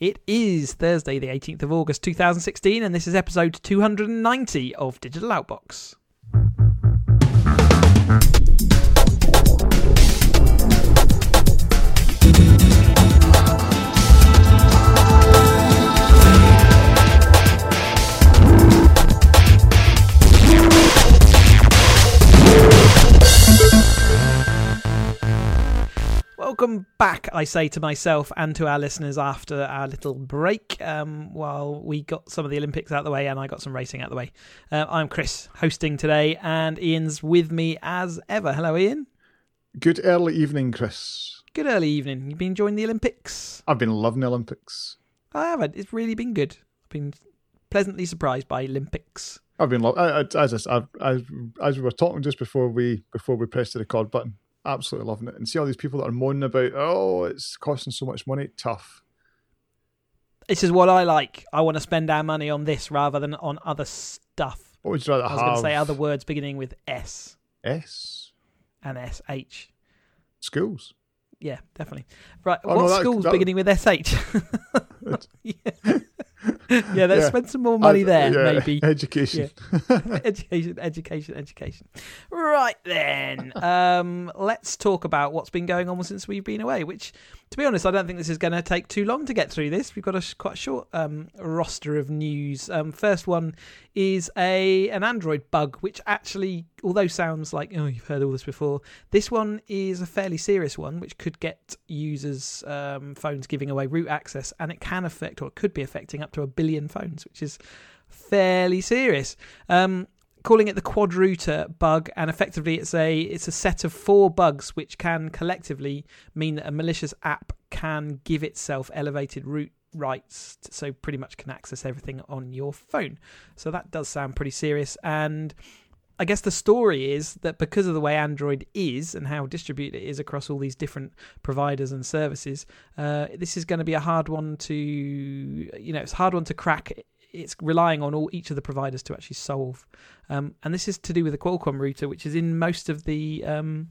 It is Thursday, the 18th of August 2016, and this is episode 290 of Digital Outbox. Welcome back, I say to myself and to our listeners after our little break um, while we got some of the Olympics out of the way and I got some racing out of the way. Uh, I'm Chris, hosting today, and Ian's with me as ever. Hello, Ian. Good early evening, Chris. Good early evening. You've been enjoying the Olympics? I've been loving the Olympics. I haven't. It's really been good. I've been pleasantly surprised by Olympics. I've been lo- I, I, as I, as as we were talking just before we before we pressed the record button. Absolutely loving it, and see all these people that are moaning about, oh, it's costing so much money. Tough. This is what I like. I want to spend our money on this rather than on other stuff. What would you rather I was have? going to say other words beginning with S S and SH. schools. Yeah, definitely. Right. Oh, what no, that- schools that- beginning with SH? yeah. yeah, let's Yeah. spend some more money Uh, there, yeah, maybe. Education. education, education, education. Right then, um, let's talk about what's been going on since we've been away. Which, to be honest, I don't think this is going to take too long to get through this. We've got a sh- quite short um, roster of news. Um, first one is a an Android bug, which actually, although sounds like oh you've heard all this before, this one is a fairly serious one, which could get users' um, phones giving away root access, and it can affect or it could be affecting up to a billion phones, which is fairly serious. Um, calling it the QuadRooter bug, and effectively it's a it's a set of four bugs which can collectively mean that a malicious app can give itself elevated root rights, so pretty much can access everything on your phone. So that does sound pretty serious, and I guess the story is that because of the way Android is and how distributed it is across all these different providers and services, uh, this is going to be a hard one to, you know, it's a hard one to crack. It's relying on all each of the providers to actually solve, um, and this is to do with the Qualcomm router, which is in most of the um,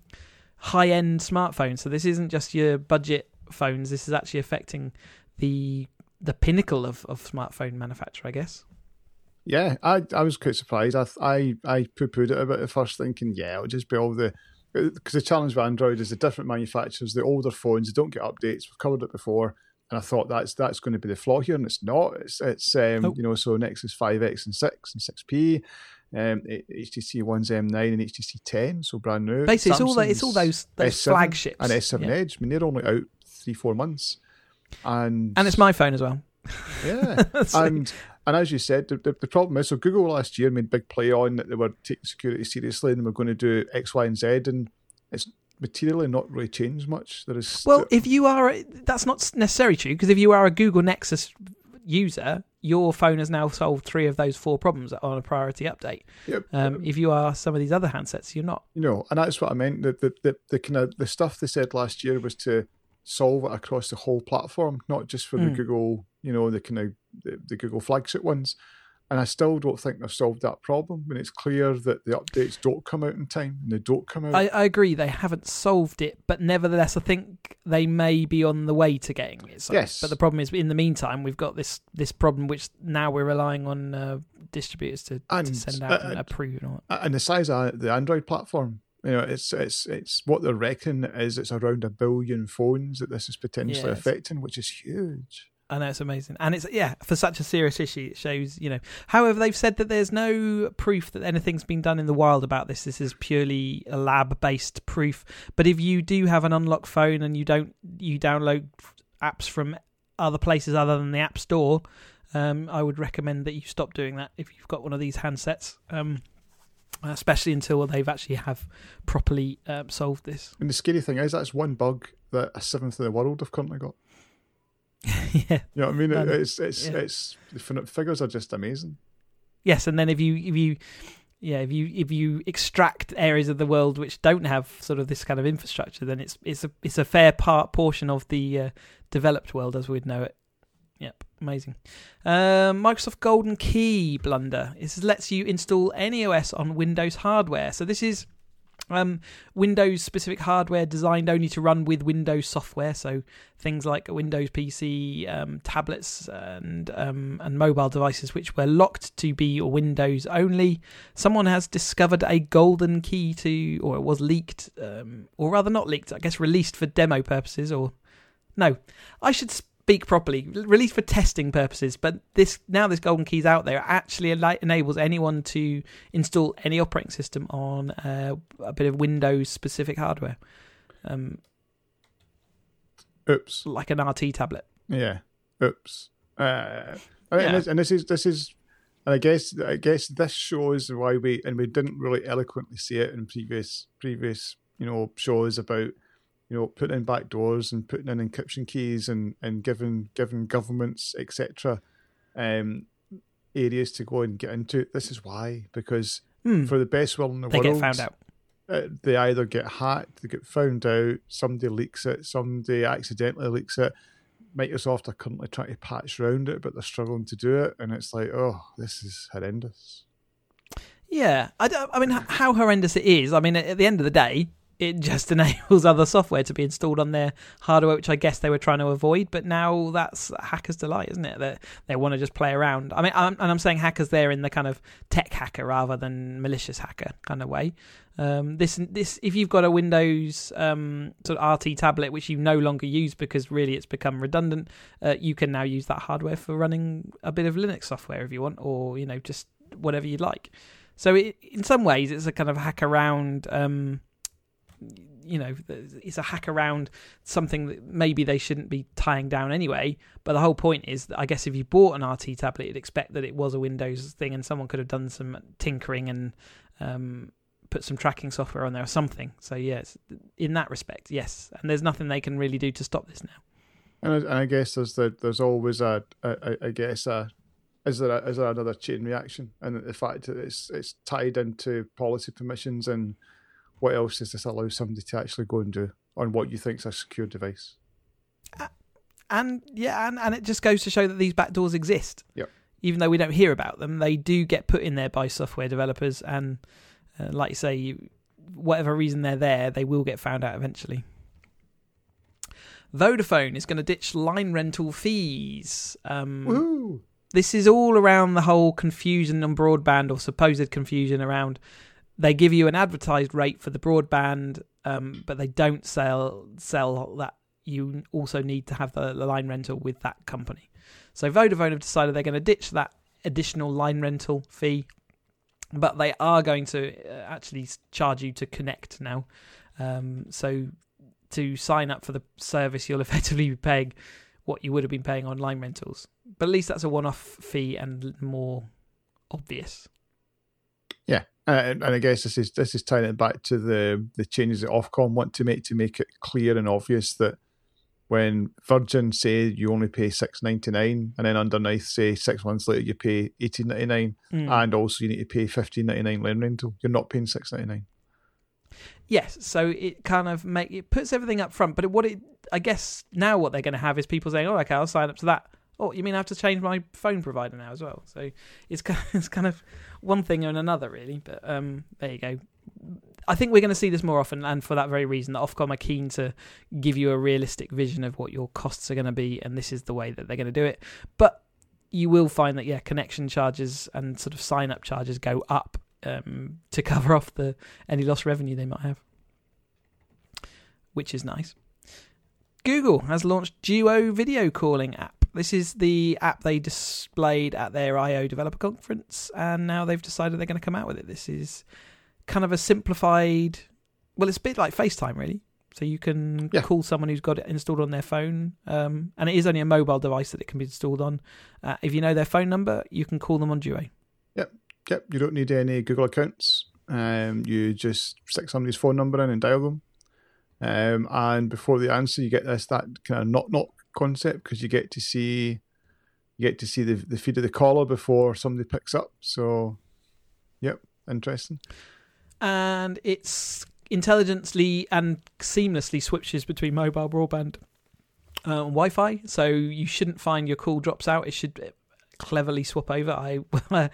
high-end smartphones. So this isn't just your budget phones. This is actually affecting the the pinnacle of, of smartphone manufacture, I guess. Yeah, I I was quite surprised. I I I poo pooed it a bit at first, thinking, yeah, it'll just be all the because the challenge with Android is the different manufacturers, the older phones, they don't get updates. We've covered it before, and I thought that's that's going to be the flaw here, and it's not. It's it's um, you know so Nexus Five X and Six and Six P. Um, HTC One's M9 and HTC 10, so brand new. Basically, it's all the, it's all those those S7 flagships and S7 Yeah. Edge. I mean, they're only out three, four months, and and it's my phone as well. yeah, and and as you said, the, the, the problem is so Google last year made big play on that they were taking security seriously and they were going to do X, Y, and Z, and it's materially not really changed much. There is Well, if you are, that's not necessarily true because if you are a Google Nexus user, your phone has now solved three of those four problems on a priority update. Yep. Um, if you are some of these other handsets, you're not. you know, and that's what I meant. The the, the, the kind of the stuff they said last year was to solve it across the whole platform, not just for the Mm. Google, you know, the kind of the, the Google flagship ones. And I still don't think they've solved that problem when it's clear that the updates don't come out in time and they don't come out. I, I agree they haven't solved it, but nevertheless, I think they may be on the way to getting it. solved. Yes. But the problem is, in the meantime, we've got this this problem which now we're relying on uh, distributors to, to send out and uh, approve and all that. and the size of the Android platform, you know, it's it's it's what they're reckoning is it's around a billion phones that this is potentially Yeah, affecting, which is huge. I know it's amazing, and it's yeah for such a serious issue. It shows you know. However, they've said that there's no proof that anything's been done in the wild about this. This is purely a lab-based proof. But if you do have an unlocked phone and you don't you download apps from other places other than the App Store, um, I would recommend that you stop doing that if you've got one of these handsets. Um, especially until they've actually have properly um, solved this. And the scary thing is that's one bug that a seventh of the world have currently got. yeah, You know what I mean? Um, it's it's yeah. it's the figures are just amazing. yes and then if you if you yeah if you if you extract areas of the world which don't have sort of this kind of infrastructure then it's it's a it's a fair part portion of the uh, developed world as we'd know it. Yep. Amazing. Um, microsoft golden key blunder. This lets you install any os on windows hardware. So this is Um, Windows specific hardware designed only to run with Windows software, so things like a Windows PC, um, tablets, and um, and mobile devices which were locked to be Windows only. Someone has discovered a golden key to, or it was leaked, um, or rather not leaked, I guess released for demo purposes, or no, I should speak properly. Released for testing purposes, but this now this golden key is out there actually enables anyone to install any operating system on uh, a bit of Windows specific hardware. Um, Oops. Like an RT tablet. Yeah. Oops. Uh, yeah. And, this, and this is this is and I guess I guess this shows why we and we didn't really eloquently see it in previous previous you know shows about you know, putting in back doors and putting in encryption keys and, and giving giving governments etc. Um, areas to go and get into. This is why because hmm. for the best will in the they world, they get found out. Uh, they either get hacked, they get found out, somebody leaks it, somebody accidentally leaks it. Microsoft are currently trying to patch around it, but they're struggling to do it, and it's like, oh, this is horrendous. Yeah, I, I mean, how horrendous it is. I mean, at the end of the day, it just enables other software to be installed on their hardware, which I guess they were trying to avoid. But now that's hackers' delight, isn't it? That they, want to just play around. I mean, I'm, and I'm saying hackers there in the kind of tech hacker rather than malicious hacker kind of way. Um, this, this, if you've got a Windows um, sort of RT tablet which you no longer use because really it's become redundant, uh, you can now use that hardware for running a bit of Linux software if you want, or you know, just whatever you'd like. So it, in some ways, it's a kind of hack around. Um, you know it's a hack around something that maybe they shouldn't be tying down anyway. But the whole point is that i guess if you bought an rt tablet you'd expect that it was a windows thing and someone could have done some tinkering and um, put some tracking software on there or something. So yes in that respect yes. And there's nothing they can really do to stop this now. And I, guess there's the, there's always a, a, a I guess a is there a, is there another chain reaction? And the fact that it's it's tied into policy permissions and what else does this allow somebody to actually go and do on what you think is a secure device? Uh, and yeah, and, and it just goes to show that these backdoors exist. Yep. Even though we don't hear about them, they do get put in there by software developers, and uh, like you say, you, whatever reason they're there, they will get found out eventually. Vodafone is going to ditch line rental fees. Um, Woo! This is all around the whole confusion on broadband or supposed confusion around they give you an advertised rate for the broadband, um, but they don't sell sell that you also need to have the, the line rental with that company. So Vodafone have decided they're going to ditch that additional line rental fee, but they are going to uh, actually charge you to connect now. Um, so to sign up for the service, you'll effectively be paying what you would have been paying on line rentals. But at least that's a one-off fee and more obvious. Yeah, and, and I guess this is this is tying it back to the the changes that Ofcom want to make to make it clear and obvious that when Virgin say you only pay six ninety nine, and then underneath say six months later you pay eighteen ninety nine, mm. and also you need to pay fifteen ninety nine line rental, you're not paying six ninety nine. Yes, so it kind of make it puts everything up front, but what it I guess now what they're going to have is people saying, "Oh, okay, I'll sign up to that." Oh, you mean I have to change my phone provider now as well? So it's kind of, it's kind of one thing and another, really. But um, there you go. I think we're going to see this more often, and for that very reason, that Ofcom are keen to give you a realistic vision of what your costs are going to be, and this is the way that they're going to do it. But you will find that yeah, connection charges and sort of sign up charges go up um, to cover off the any lost revenue they might have, which is nice. Google has launched Duo video calling app. This is the app they displayed at their I/O developer conference, and now they've decided they're going to come out with it. This is kind of a simplified. Well, it's a bit like FaceTime, really. So you can yeah. call someone who's got it installed on their phone, um, and it is only a mobile device that it can be installed on. Uh, if you know their phone number, you can call them on Duo. Yep, yep. You don't need any Google accounts. Um, you just stick somebody's phone number in and dial them. Um, and before they answer, you get this that kind of knock knock concept because you get to see you get to see the the feed of the caller before somebody picks up. So, yep, interesting. And it's intelligently and seamlessly switches between mobile broadband uh, and Wi-Fi, so you shouldn't find your call drops out. It should cleverly swap over. I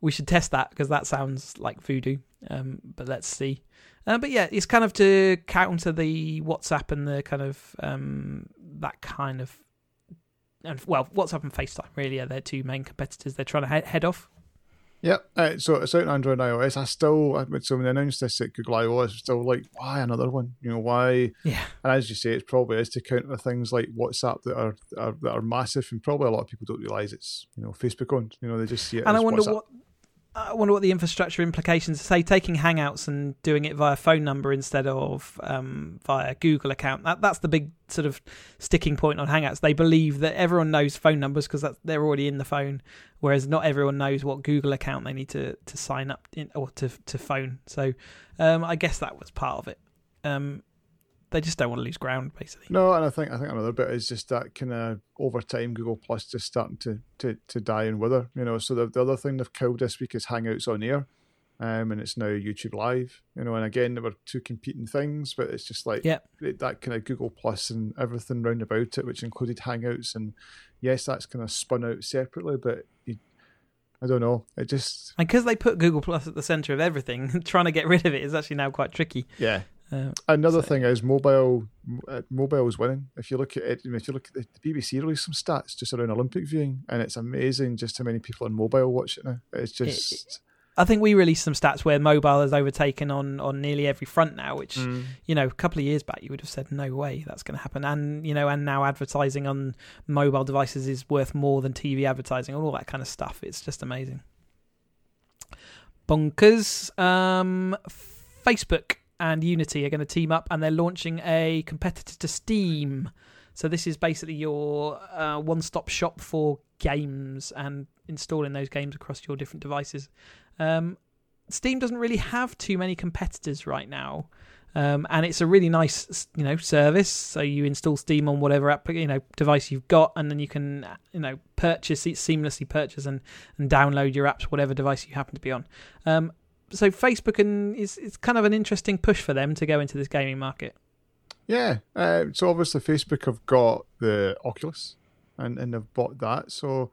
we should test that because that sounds like voodoo. Um, but let's see. Uh, but yeah, it's kind of to counter the WhatsApp and the kind of um, that kind of and well, WhatsApp and FaceTime really are their two main competitors. They're trying to head, head off. Yeah, Uh, so it's out on Android and iOS. I still, so when they announced this at Google I was still like, why another one? You know, why? Yeah. And as you say, it's probably is to counter things like WhatsApp that are, are that are massive, and probably a lot of people don't realize it's you know Facebook owned. You know, they just see it. And as I wonder WhatsApp. what I wonder what the infrastructure implications. Say taking Hangouts and doing it via phone number instead of um, via Google account. That that's the big sort of sticking point on Hangouts. They believe that everyone knows phone numbers because they're already in the phone, whereas not everyone knows what Google account they need to to sign up in or to to phone. So um, I guess that was part of it. Um, they just don't want to lose ground, basically. No, and I think I think another bit is just that kind of over time Google Plus just starting to to, to die and wither. You know, so the, the other thing they've killed this week is Hangouts on air, um, and it's now YouTube Live. You know, and again there were two competing things, but it's just like Yeah. it- that kind of Google Plus and everything round about it, which included Hangouts, and yes, that's kind of spun out separately, but you, I don't know, it just And because they put Google Plus at the center of everything, trying to get rid of it is actually now quite tricky. yeah. Uh, Another So- thing is mobile. Uh, mobile is winning. If you look at it, if you look at the, BBC released some stats just around Olympic viewing, and it's amazing just how many people on mobile watch it now. It's just I think we released some stats where mobile has overtaken on on nearly every front now, which Mm. you know a couple of years back you would have said no way that's going to happen, and you know and now advertising on mobile devices is worth more than TV advertising, all that kind of stuff. It's just amazing. Bonkers. Um, Facebook and Unity are going to team up, and they're launching a competitor to Steam. So this is basically your uh, one-stop shop for games and installing those games across your different devices. Um, Steam doesn't really have too many competitors right now, um, and it's a really nice, you know, service. So you install Steam on whatever app, you know, device you've got, and then you can, you know, purchase it seamlessly, purchase and and download your apps, whatever device you happen to be on. Um, so Facebook and is it's kind of an interesting push for them to go into this gaming market. yeah. Uh, so obviously Facebook have got the Oculus, and and they've bought that. So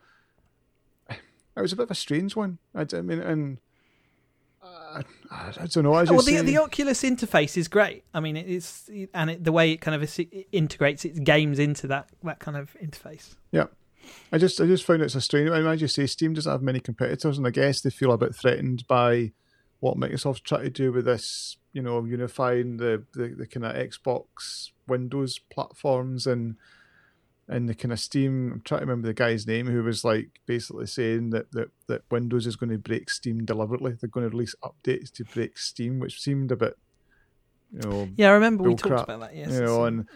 it was a bit of a strange one. I mean, and uh, I, I don't know. You well, the say, the Oculus interface is great. I mean, it's and it, the way it kind of is- it integrates its games into that that kind of interface. Yeah. I just I just found it's a strange. I mean, as you say, Steam doesn't have many competitors, and I guess they feel a bit threatened by what Microsoft's trying to do with this. You know, unifying the the, the kind of Xbox Windows platforms and and the kind of Steam. I'm trying to remember the guy's name who was like basically saying that that, that Windows is going to break Steam deliberately. They're going to release updates to break Steam, which seemed a bit, you know, Yeah, I remember we talked crap, about that. Yes, you know, and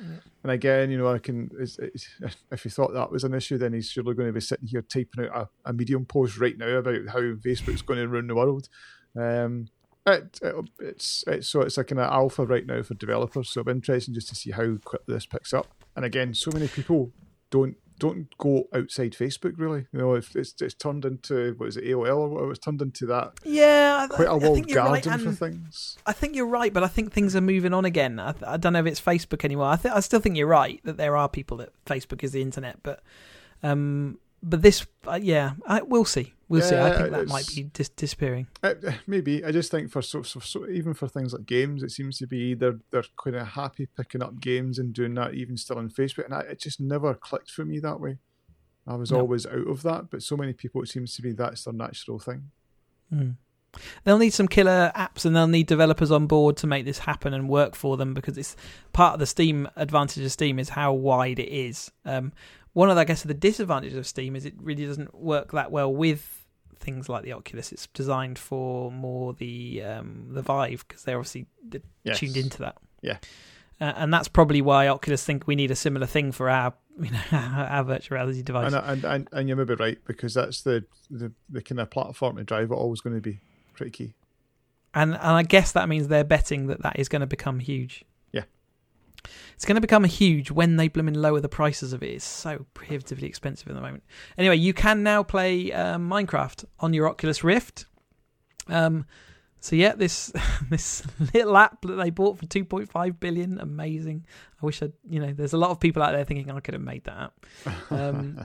and again, you know, I can. It's, it's, if you thought that was an issue, then he's surely going to be sitting here typing out a, a medium post right now about how Facebook's going to ruin the world. Um, it, it, it's it's so it's like an alpha right now for developers. So it'll be interesting just to see how quickly this picks up. And again, so many people don't don't go outside Facebook really. You know, if it's it's turned into what is it AOL or whatever, it's turned into that yeah, I, quite a I walled think you're right, garden for things. I think you're right, but I think things are moving on again. I, I don't know if it's Facebook anymore. I think I still think you're right that there are people that Facebook is the internet, but um, but this, uh, yeah, I, we'll see. We'll see. I think that might be dis- disappearing. Uh, maybe I just think for so, so, so even for things like games, it seems to be they're they're kind of happy picking up games and doing that even still on Facebook, and I, it just never clicked for me that way. I was No. always out of that, but so many people it seems to be that's their natural thing. Mm. They'll need some killer apps and they'll need developers on board to make this happen and work for them because it's part of the Steam advantage of Steam is how wide it is. Um, one of the, I guess the disadvantages of Steam is it really doesn't work that well with things like the Oculus. It's designed for more the um, the Vive because they're obviously Yes. tuned into that. Yeah. Uh, and that's probably why Oculus think we need a similar thing for our you know our virtual reality device. And, and and and you're maybe right because that's the the, the kind of platform to drive it always going to be pretty key. And and I guess that means they're betting that that is going to become huge. It's going to become a huge when they blooming lower the prices of it. It's so prohibitively expensive at the moment. Anyway, you can now play um, Minecraft on your Oculus Rift. Um, so yeah, this this little app that they bought for 2.5 billion, amazing. I wish I, you know, there's a lot of people out there thinking I could have made that app. Um,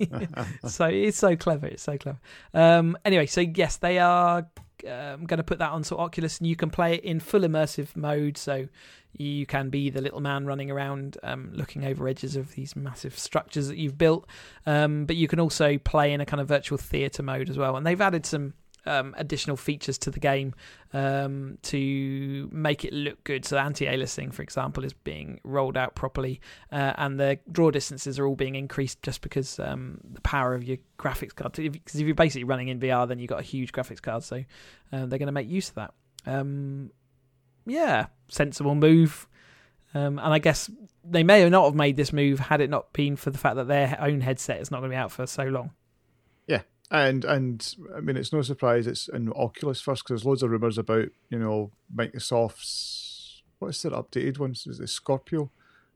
so it's so clever. It's so clever. Um, anyway, so yes, they are um, going to put that onto Oculus, and you can play it in full immersive mode. So you can be the little man running around, um, looking over edges of these massive structures that you've built. Um, but you can also play in a kind of virtual theatre mode as well. And they've added some um, additional features to the game um, to make it look good. So anti-aliasing, for example, is being rolled out properly, uh, and the draw distances are all being increased just because um, the power of your graphics card. Because if you're basically running in VR, then you've got a huge graphics card, so uh, they're going to make use of that. Um, yeah, sensible move. Um, and I guess they may or not have made this move had it not been for the fact that their own headset is not going to be out for so long. And and I mean, it's no surprise it's in Oculus first because there's loads of rumors about you know Microsoft's what's their updated ones? Is it Scorpio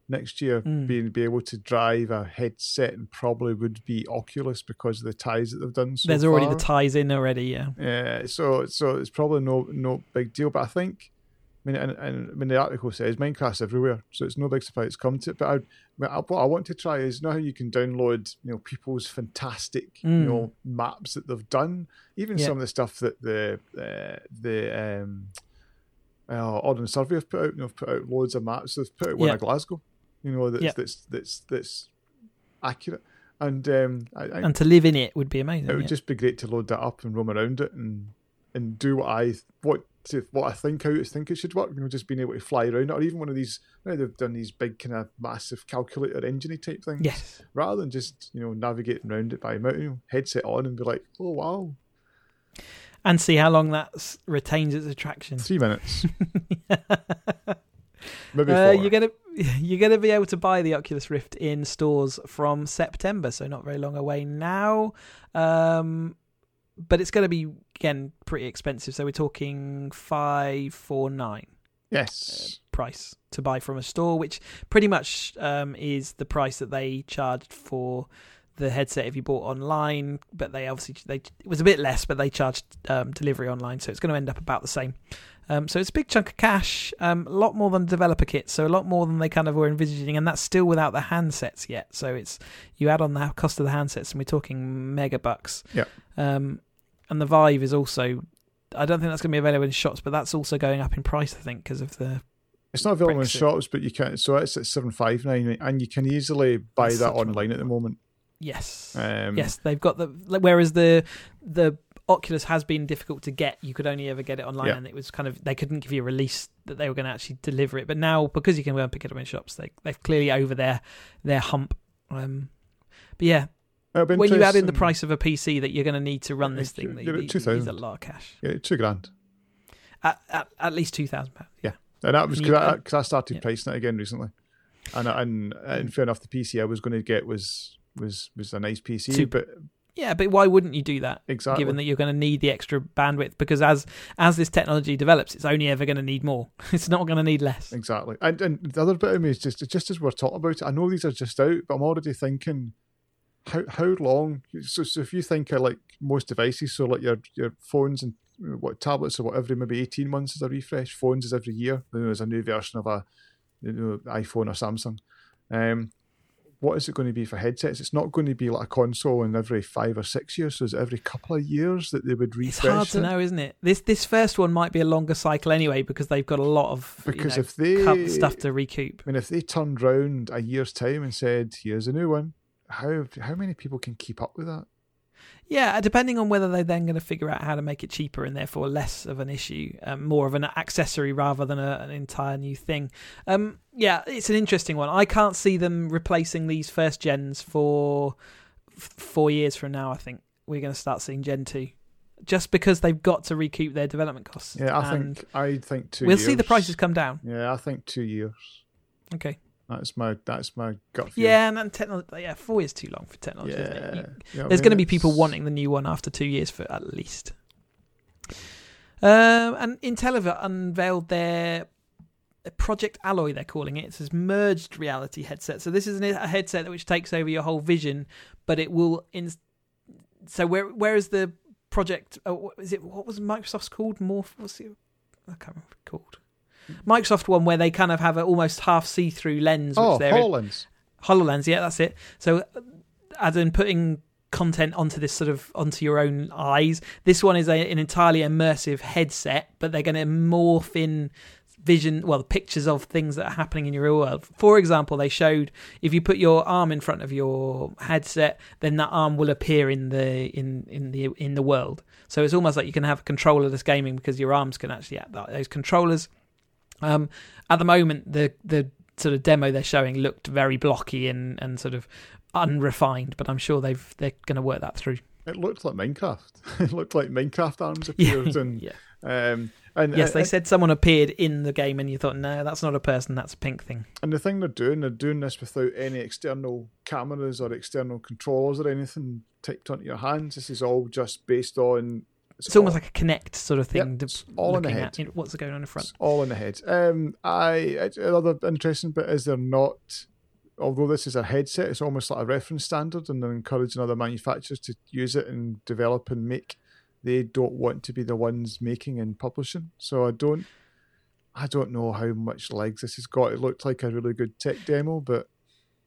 next year Mm. being be able to drive a headset and probably would be Oculus because of the ties that they've done. So There's already the ties in already, yeah. Yeah, so so it's probably no no big deal. But I think, I mean, and, and I mean the article says Minecraft's everywhere, so it's no big surprise it's come to it. But I, I mean, I- what I want to try is you know how you can download you know people's fantastic you Mm. know maps that they've done, even Yeah. some of the stuff that the uh, the um, uh, Ordnance Survey have put out. You know, have put out loads of maps. They've put out one Yeah. of Glasgow. You know that's Yeah. that's that's that's accurate. And um, I, I, And to live in it would be amazing. it would just be great to load that up and roam around it and and do what I what to, what I think how I think it should work. You know, just being able to fly around or even one of these. You know, they've done these big kind of massive calculator engine type things. Yes. Rather than just you know navigating around it by mouth, you know, headset on and be like, oh wow, And see how long that retains its attraction. three minutes, maybe Uh, 4 you're gonna you're gonna be able to buy the Oculus Rift in stores from September, so not very long away now. Um, but it's going to be again pretty expensive. So we're talking five four nine Yes, price to buy from a store, which pretty much um, is the price that they charged for the headset if you bought online. But they obviously they it was a bit less, but they charged um, delivery online, so it's going to end up about the same. Um, so it's a big chunk of cash, um, a lot more than developer kit, so a lot more than they kind of were envisaging, and that's still without the handsets yet. So it's you add on the cost of the handsets, and we're talking mega bucks. Yeah. Um, and the Vive is also, I don't think that's going to be available in shops, but that's also going up in price, I think, because of the it's not available in shops, but you can. So it's at seven five nine, and you can easily buy That's that online at the moment. yes. Um, Yes, they've got the whereas the the Oculus has been difficult to get. You could only ever get it online, Yeah. and it was kind of they couldn't give you a release that they were going to actually deliver it. But now because you can go and pick it up in shops, they they've clearly over their their hump. Um, but yeah, when you add in the price of a PC that you're going to need to run this thing, you need, 2,000. needs a lot of cash. yeah, two grand. At, at, at least two thousand pounds. Yeah, and that was because you- I, 'cause I started yeah. pricing it again recently, and and and fair enough, the PC I was going to get was was was a nice PC, Super. but Yeah, but why wouldn't you do that? exactly Given that you're going to need the extra bandwidth, because as as this technology develops, it's only ever going to need more. It's not going to need less. exactly. And and the other bit of me is just just as we're talking about it, I know these are just out, but I'm already thinking. How how long? So, so if you think of like most devices, so like your your phones and what tablets or whatever, maybe eighteen months is a refresh. Phones is every year. Then there's a new version of a you know, iPhone or Samsung. Um, what is it going to be for headsets? It's not going to be like a console in every five or six years. So it's every couple of years that they would refresh. It's hard to it. know, isn't it? This this first one might be a longer cycle anyway because they've got a lot of you Because know, if they stuff to recoup. I mean, if they turned round a year's time and said, "Here's a new one," how how many people can keep up with that? Yeah, depending on whether they're then going to figure out how to make it cheaper and therefore less of an issue, um, more of an accessory rather than a, an entire new thing. Um, yeah, it's an interesting one. I can't see them replacing these first gens for f- four years from now. I think we're going to start seeing Gen two, just because they've got to recoup their development costs. Yeah, I And think I think 2 we'll years. see the prices come down. Yeah, I think two years. Okay. That's my that's my gut feel. Yeah, and then technology. Yeah, four years too long for technology. yeah. Isn't it? You- You know what I There's mean? going to be people wanting the new one after two years for at least. Um, and Intel have unveiled their Project Alloy, they're calling it. It's this merged reality headset. So this is an- a headset which takes over your whole vision, but it will. In, so where where is the project? Oh, is it? What was Microsoft's called? Morph? What's it? I can't remember what it's called. Microsoft one where they kind of have an almost half see-through lens. Which Oh, they're Hollands. Hololens, yeah, that's it. So, as in putting content onto this sort of onto your own eyes. This one is a, an entirely immersive headset, but they're going to morph in vision well pictures of things that are happening in your real world for example they showed if you put your arm in front of your headset then that arm will appear in the in in the in the world so it's almost like you can have a controllerless gaming because your arms can actually act like those controllers um at the moment the the sort of demo they're showing looked very blocky and and sort of unrefined but i'm sure they've they're going to work that through it looked like minecraft it looked like minecraft arms appeared yeah, and yeah. um and, yes, they and, said someone appeared in the game, and you thought, no, that's not a person, that's a pink thing. And the thing they're doing, they're doing this without any external cameras or external controllers or anything taped onto your hands. This is all just based on. It's, it's almost like a Kinect sort of thing. Yep, it's all in the head. At, what's going on in the front? It's all in the head. Um, I another interesting bit is they're not. Although this is a headset, it's almost like a reference standard, and they're encouraging other manufacturers to use it and develop and make they don't want to be the ones making and publishing. So I don't, I don't know how much legs this has got. It looked like a really good tech demo, but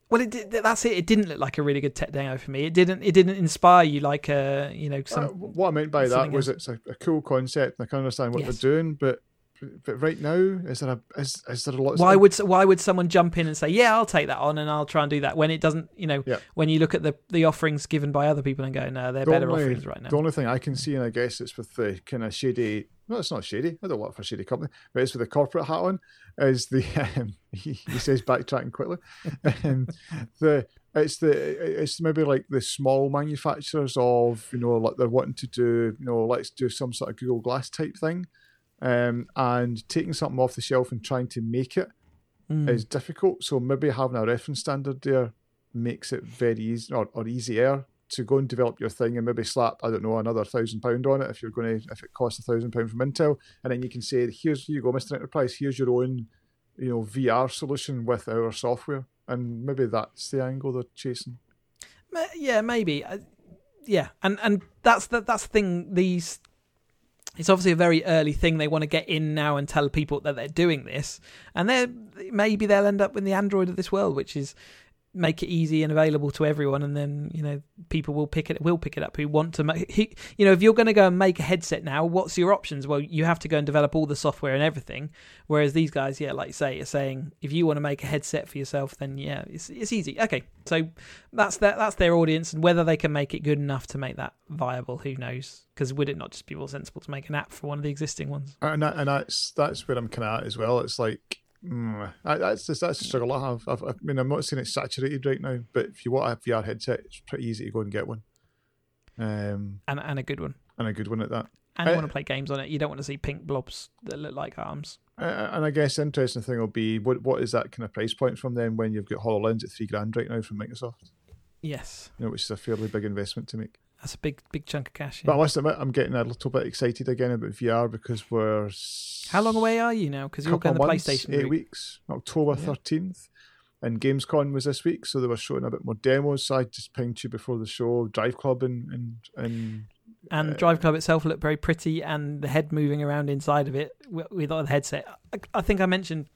well, it did, that's it. It didn't look like a really good tech demo for me. It didn't. It didn't inspire you like a you know some. Uh, what I meant by that was it's a, a, cool concept. and I can understand what yes. they're doing, but but right now, is there a is, is there a lot? Why would why would someone jump in and say, "Yeah, I'll take that on and I'll try and do that"? When it doesn't, you know, yeah. when you look at the the offerings given by other people and go, "No, they're the better only, offerings right now." The only thing I can see, and I guess it's with the kind of shady. No, it's not shady. I don't work for a shady company, but it's with the corporate hat on. Is the um, he, he, says backtracking quickly. um, the it's the it's maybe like the small manufacturers of you know like they're wanting to do you know let's do some sort of Google Glass type thing um, and taking something off the shelf and trying to make it mm. is difficult. So maybe having a reference standard there makes it very easy or, or easier to go and develop your thing and maybe slap I don't know another thousand pound on it if you're going to if it costs a thousand pound from Intel and then you can say here's here you go Mr Enterprise here's your own you know VR solution with our software and maybe that's the angle they're chasing. Yeah, maybe. Yeah, and and that's the that's the thing. These it's obviously a very early thing. They want to get in now and tell people that they're doing this, and they maybe they'll end up in the Android of this world, which is make it easy and available to everyone and then you know people will pick it will pick it up who want to make you know if you're going to go and make a headset now what's your options? Well you have to go and develop all the software and everything. Whereas these guys yeah like say are saying if you want to make a headset for yourself then yeah it's it's easy. Okay so that's that that's their audience and whether they can make it good enough to make that viable who knows? Because would it not just be more sensible to make an app for one of the existing ones? And, that, and that's that's where I'm kind of at as well. It's like Mm, that's just that's a struggle I have. I've, i mean, I'm not saying it's saturated right now, but if you want a VR headset, it's pretty easy to go and get one. Um, and and a good one. And a good one at that. And you want to play games on it. You don't want to see pink blobs that look like arms. Uh, and I guess the interesting thing will be what what is that kind of price point from them when you've got HoloLens at three grand right now from Microsoft? Yes. You know, which is a fairly big investment to make. That's a big, big chunk of cash. Yeah. But I must admit, I'm getting a little bit excited again about VR because we're. How long away are you now? Because you're going the PlayStation. Eight route. weeks, October thirteenth, yeah. and Gamescom was this week, so they were showing a bit more demos. So I just pinged you before the show, Drive Club and and and. And uh, Drive Club itself looked very pretty, and the head moving around inside of it with, with the headset. I, I think I mentioned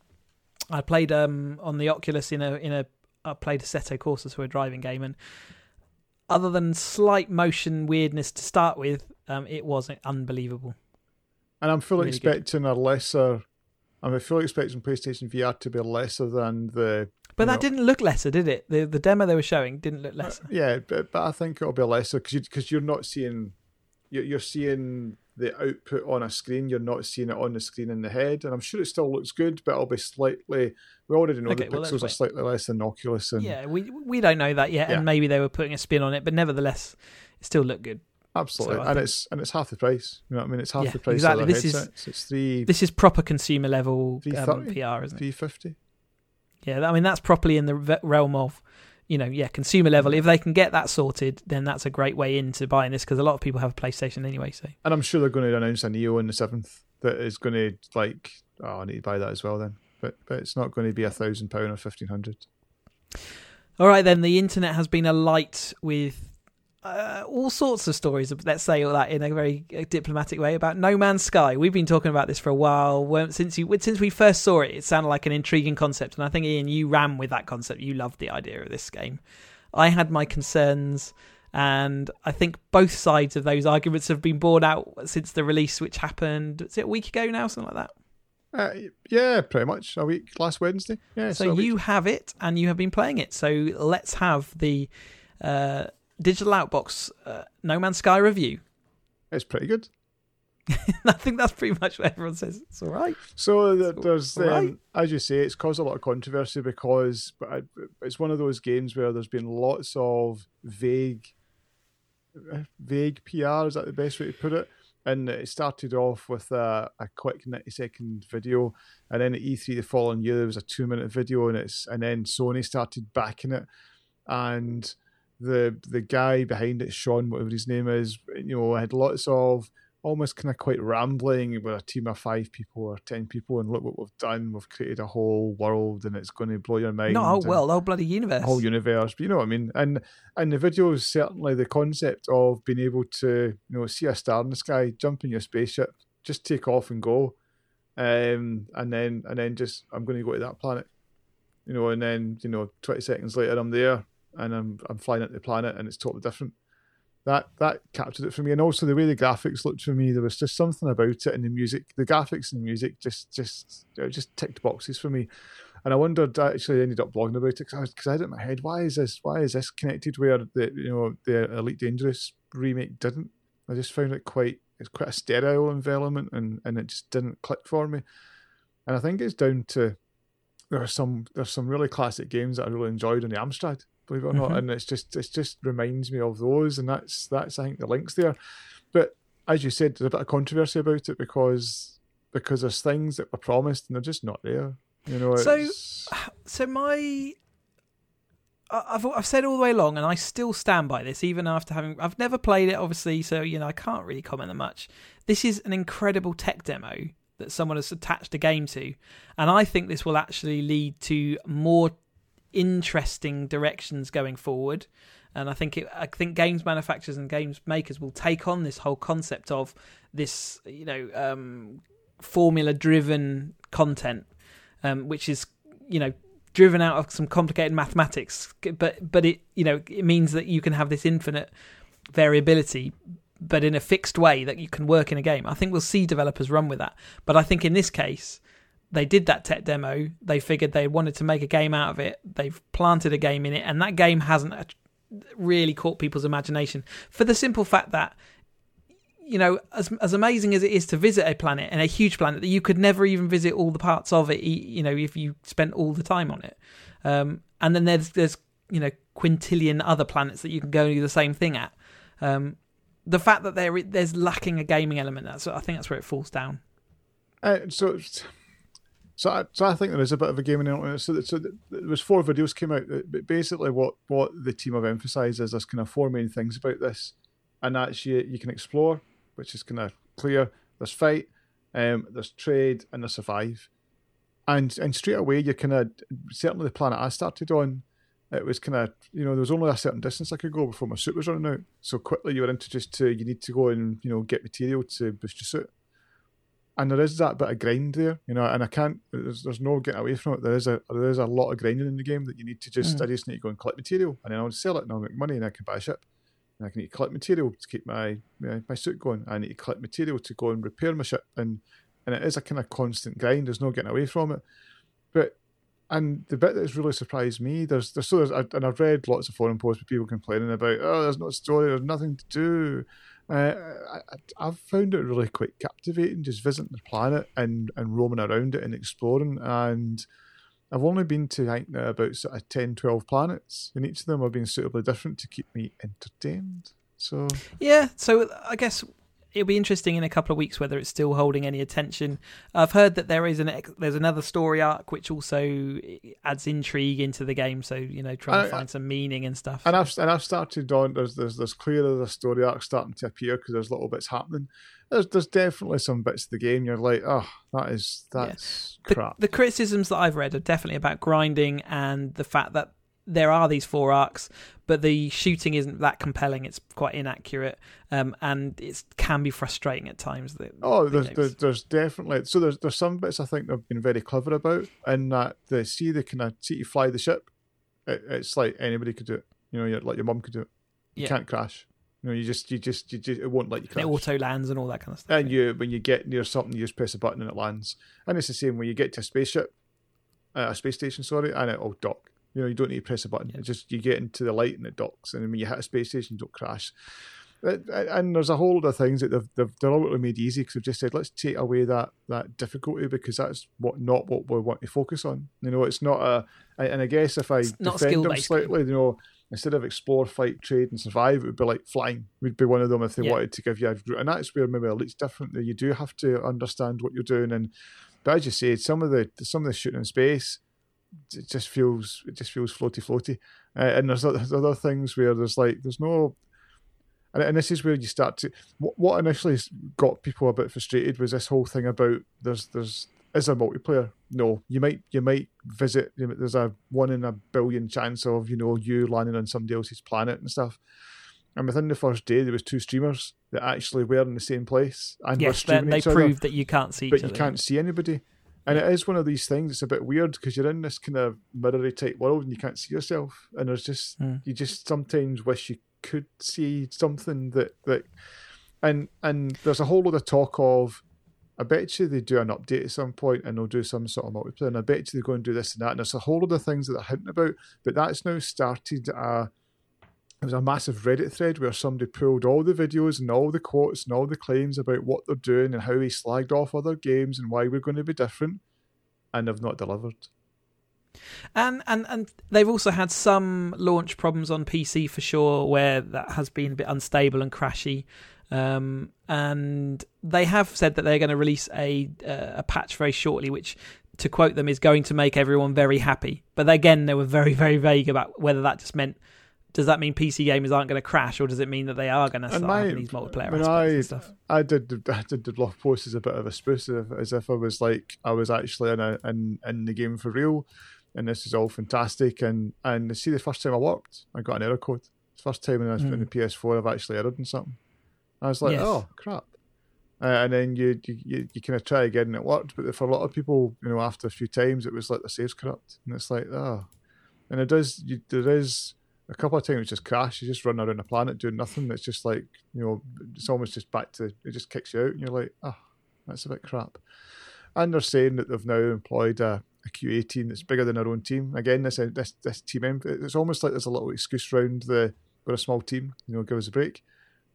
I played um, on the Oculus in a in a I played Assetto Corsa, so a driving game, and other than slight motion weirdness to start with, um, it was unbelievable. And I'm fully really expecting good. a lesser. I'm fully expecting PlayStation VR to be lesser than the. But that know, didn't look lesser, did it? The the demo they were showing didn't look uh, lesser. Uh, yeah, but, but I think it'll be lesser because you, cause you're not seeing you're, you're seeing the output on a screen. You're not seeing it on the screen in the head, and I'm sure it still looks good, but it'll be slightly. We already know okay, the well, pixels are slightly less than Oculus, and yeah, we we don't know that yet, yeah. and maybe they were putting a spin on it, but nevertheless, it still looked good. Absolutely, so and think... it's and it's half the price. You know what I mean? It's half yeah, the price. Exactly. This headsets. is it's three. This is proper consumer level um, VR, isn't it? Three fifty. Yeah, I mean that's properly in the realm of you know, yeah, consumer level. Mm. If they can get that sorted, then that's a great way into buying this because a lot of people have a PlayStation anyway. So, and I'm sure they're going to announce a Neo on the seventh that is going to like, oh, I need to buy that as well then. But but it's not going to be a thousand pound or fifteen hundred. All right, then the internet has been alight with uh, all sorts of stories. Let's say all that in a very uh, diplomatic way about No Man's Sky. We've been talking about this for a while. Since you since we first saw it, it sounded like an intriguing concept, and I think Ian, you ran with that concept. You loved the idea of this game. I had my concerns And I think both sides of those arguments have been borne out since the release, which happened, is it a week ago now, something like that? Uh, yeah, pretty much a week last Wednesday. Yeah. So you have it and you have been playing it. So let's have the uh, digital outbox uh, No Man's Sky review. It's pretty good. I think that's pretty much what everyone says. It's all right. So there's, um, as you say, it's caused a lot of controversy because it's one of those games where there's been lots of vague, uh, vague PR. Is that the best way to put it? And it started off with a, a quick ninety second video, and then at E3 the following year there was a two minute video, and it's and then Sony started backing it, and the the guy behind it, Sean, whatever his name is, you know, had lots of almost kind of quite rambling with a team of five people or ten people, and look what we've done. We've created a whole world, and it's going to blow your mind. Not a whole world, whole bloody universe. Whole universe, but you know what I mean. And and the video is certainly the concept of being able to you know see a star in the sky, jump in your spaceship, just take off and go, um, and then and then just I'm going to go to that planet, you know, and then you know twenty seconds later I'm there and I'm I'm flying into the planet and it's totally different that that captured it for me, and also the way the graphics looked for me. There was just something about it, and the music, the graphics and the music, just just just ticked boxes for me. And I wondered, I actually ended up blogging about it because I, I had it in my head. Why is this? Why is this connected where the you know the Elite Dangerous remake didn't? I just found it quite it's quite a sterile environment, and and it just didn't click for me. And I think it's down to there are some there's some really classic games that I really enjoyed on the Amstrad believe it or not. Mm-hmm. And it's just it just reminds me of those, and that's that's I think the links there. But as you said, there's a bit of controversy about it because because there's things that were promised and they're just not there. You know. So, so my. I've I've said all the way along, and I still stand by this, even after having I've never played it, obviously, so you know I can't really comment on much. This is an incredible tech demo that someone has attached a game to, and I think this will actually lead to more interesting directions going forward. And I think it, I think games manufacturers and games makers will take on this whole concept of this, you know, um, formula-driven content, um, which is, you know, driven out of some complicated mathematics. But but it, you know, it means that you can have this infinite variability, but in a fixed way that you can work in a game. I think we'll see developers run with that. But I think in this case, they did that tech demo. They figured they wanted to make a game out of it. They've planted a game in it, and that game hasn't really caught people's imagination for the simple fact that you know, as as amazing as it is to visit a planet and a huge planet that you could never even visit all the parts of it, you know, if you spent all the time on it. Um, and then there's there's you know quintillion other planets that you can go and do the same thing at. Um, the fact that there there's lacking a gaming element, that's I think that's where it falls down. Uh, so so I, so I think there is a bit of a gaming element. So, so there was four videos came out. But basically, what what the team have emphasised is there's kind of four main things about this, and that's you you can explore, which is kind of clear. There's fight, um, there's trade, and there's survive. And and straight away, you kind of certainly the planet I started on, it was kind of you know there was only a certain distance I could go before my suit was running out. So quickly you were introduced to you need to go and you know get material to boost your suit and there is that bit of grind there, you know, and I can't. There's, there's no getting away from it. There is a there is a lot of grinding in the game that you need to just. Mm. I just need to go and collect material, and then I'll sell it, and I'll make money, and I can buy a ship. And I can need to collect material to keep my my, my suit going. I need to collect material to go and repair my ship, and and it is a kind of constant grind. There's no getting away from it. But and the bit that's really surprised me, there's there's so there's, and I've read lots of forum posts with people complaining about, oh, there's no story, there's nothing to do uh, I, have found it really quite captivating, just visiting the planet and, and roaming around it and exploring. And I've only been to I think about sort of 10, 12 planets, and each of them have been suitably different to keep me entertained. So yeah, so I guess it'll be interesting in a couple of weeks whether it's still holding any attention. I've heard that there is an there's another story arc which also eh, adds intrigue into the game. So you know, trying I, to find some meaning and stuff. And I've and I've started on there's there's there's clearly a story arc starting to appear because there's little bits happening. There's there's definitely some bits of the game you're like, oh, that is that's yeah. crap. The, the criticisms that I've read are definitely about grinding and the fact that there are these four arcs, but the shooting isn't that compelling. It's quite inaccurate, um, and it can be frustrating at times. That oh, there's, there's, there's definitely so there's there's some bits I think they've been very clever about, and that they see they kind of see you fly the ship. It, it's like anybody could do it. You know, like your mum could do it. You Yeah. can't crash. You know, you just, you just, you just, it won't let you And crash. it auto lands and all that kind of stuff. And you, when you get near something, you just press a button and it lands. And it's the same when you get to a spaceship, uh, a space station, sorry, and it'll dock. You know, you don't need to press a button. Yeah. It just you get into the light and it docks, and then when you hit a space station, you don't crash. Uh, And there's a whole lot of things that they've, they've deliberately made easy because they've just said let's take away that that difficulty because that's what not what we want to focus on. You know, it's not a. And I guess if I It's not defend them slightly, you know, instead of explore, fight, trade, and survive, it would be like flying. We'd be one of them if they Yeah. wanted to give you a route, and that's where maybe it looks different. That you do have to understand what you're doing, and but as you said, some of the some of the shooting in space, it just feels it just feels floaty, floaty. Uh, and there's, o- there's other things where there's like there's no. And, and this is where you start to. What, what initially got people a bit frustrated was this whole thing about there's there's is there multiplayer? No, you might you might visit. You know, there's a one in a billion chance of you know you landing on somebody else's planet and stuff. And within the first day, there was two streamers that actually were in the same place and yes, they, streaming they each other proved that you can't see but each you can't see anybody. And it is one of these things. It's a bit weird because you're in this kind of mirrory type world and you can't see yourself. And there's just Mm. you just sometimes wish you could see something that that. And and there's a whole lot of talk of. I bet you they do an update at some point and they'll do some sort of multiplayer. And I bet you they go and do this and that. And there's a whole lot of things that they're hinting about. But that's now started a there was a massive Reddit thread where somebody pulled all the videos and all the quotes and all the claims about what they're doing and how he slagged off other games and why we're going to be different, and have not delivered. And and and they've also had some launch problems on PC for sure, where that has been a bit unstable and crashy. Um, and they have said that they're going to release a uh, a patch very shortly, which, to quote them, is going to make everyone very happy. But again, they were very very vague about whether that just meant. Does that mean PC gamers aren't going to crash, or does it mean that they are going to start my- having these multiplayer aspects I- and stuff? I did the- I did the blog post as a bit of a spruce, as if- I was like I was actually in a, in in the game for real, and this is all fantastic. And and see, the first time I worked, I got an error code. It's the first time when in, a, in the PS4 I've actually errored in something. I was like, Yes. oh crap. Uh, and then you, you you you kind of try again and it worked, but for a lot of people, you know, after a few times, it was like the save's corrupt, and it's like, oh, and it does. You, there is a couple of times just crash. You just run around the planet doing nothing. It's just like you know, it's almost just back to it. Just kicks you out, and you're like, oh, that's a bit crap. And they're saying that they've now employed a, a QA team that's bigger than their own team. Again, this this this team, it's almost like there's a little excuse round the we're a small team. You know, give us a break.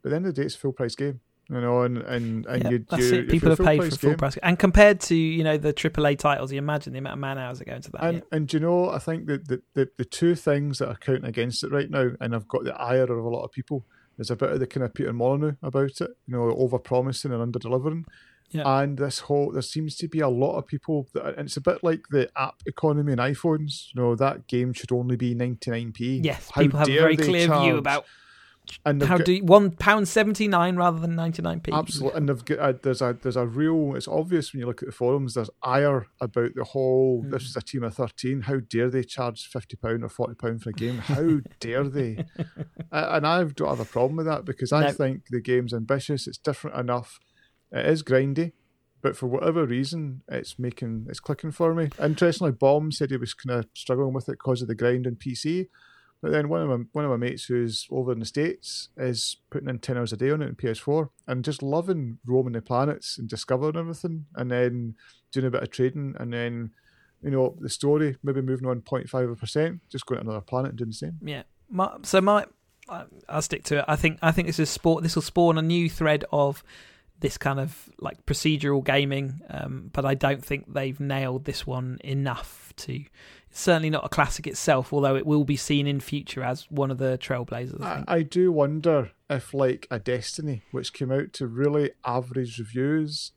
But at the end of the day, it's a full price game. You know, and and and Yeah, you, that's you, it. People have paid for a full game- price, and compared to you know the AAA titles, you imagine the amount of man hours that go into that. And yeah. and you know, I think that the, the, the two things that are counting against it right now, and I've got the ire of a lot of people, there's a bit of the kind of Peter Molyneux about it, you know, over promising and under delivering. Yeah. And this whole, there seems to be a lot of people that, and it's a bit like the app economy in iPhones. You know, that game should only be 99p. Yes, How people have a very clear charge- view about and how do one pound seventy nine rather than ninety nine p. Absolutely, and got a, there's a there's a real. It's obvious when you look at the forums. There's ire about the whole. Hmm. This is a team of thirteen. How dare they charge fifty pound or forty pound for a game? How dare they? Uh, and I don't have a problem with that because I No. think the game's ambitious. It's different enough. It is grindy, but for whatever reason, it's making it's clicking for me. Interestingly, Bomb said he was kind of struggling with it because of the grind on PC. But then one of my one of my mates who's over in the states is putting in ten hours a day on it in PS4 and just loving roaming the planets and discovering everything, and then doing a bit of trading, and then you know the story maybe moving on 0.5 percent, just going to another planet and doing the same. Yeah. My, so my, I- I'll stick to it. I think I think this is sport. This will spawn a new thread of this kind of like procedural gaming, um, but I don't think they've nailed this one enough to. It's certainly not a classic itself, although it will be seen in future as one of the trailblazers. I I, do wonder if, like a Destiny, which came out to really average reviews,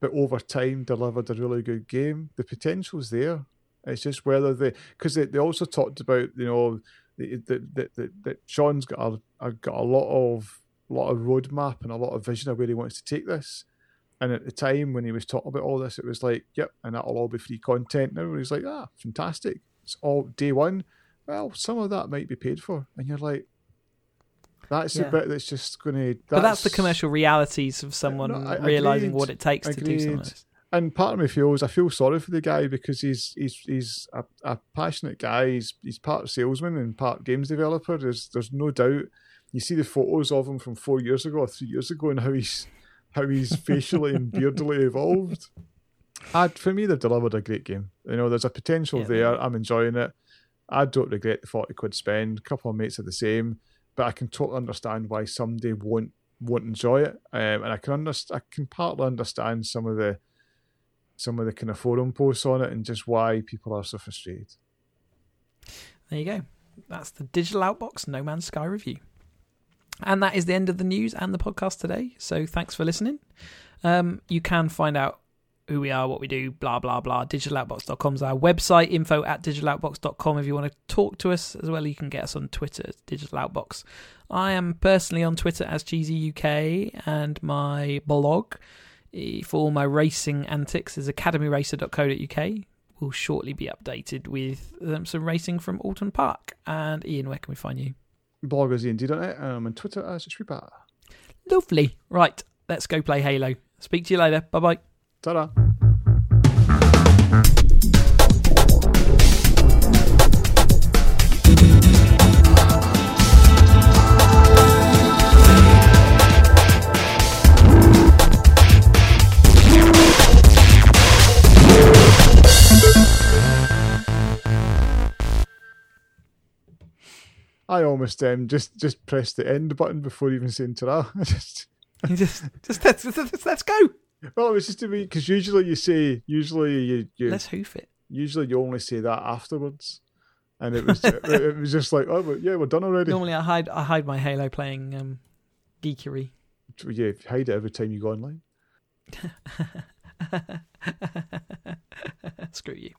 but over time delivered a really good game, the potential's there. It's just whether they, because they, they also talked about, you know, that that that that Sean's got a, a got a lot of lot of roadmap and a lot of vision of where he wants to take this. And at the time when he was talking about all this, it was like, yep, and that'll all be free content. Now he's like, ah, fantastic. It's all day one. Well, some of that might be paid for. And you're like, that's the bit that's just going to. but that's the commercial realities of someone no, realizing agreed, what it takes to do something. agreed. and part of me feels I feel sorry for the guy because he's he's he's a, a passionate guy. He's he's part salesman and part games developer. There's there's no doubt. You see the photos of him from four years ago or three years ago and how he's how he's facially and beardily evolved. I, for me, they've delivered a great game. You know, there's a potential Yeah. there. I'm enjoying it. I don't regret the forty quid spend. A couple of mates are the same, but I can totally understand why somebody won't won't enjoy it. Um, and I can understand. I can partly understand some of the some of the kind of forum posts on it and just why people are so frustrated. There you go. That's the Digital Outbox No Man's Sky review. And that is the end of the news and the podcast today. So thanks for listening. Um, you can find out who we are, what we do, blah, blah, blah. Digitaloutbox.com is our website, info at digitaloutbox.com. If you want to talk to us as well, you can get us on Twitter, Digital Outbox. I am personally on Twitter as Cheesy UK, and my blog eh, for all my racing antics is academyracer.co.uk will shortly be updated with um, some racing from Oulton Park. And Ian, where can we find you? Bloggers indeed on it. Um, on Twitter as Sweeper. Lovely. Right, let's go play Halo. Speak to you later. Bye bye. Ta-da. I almost um, just just pressed the end button before even saying ta I just just, just let's, let's, let's go. well, it was just to be because usually you say usually you, you Let's hoof it. usually you only say that afterwards, and it was it, it was just like oh yeah we're done already. Normally, I hide I hide my Halo playing um, geekery. Yeah, hide it every time you go online. Screw you.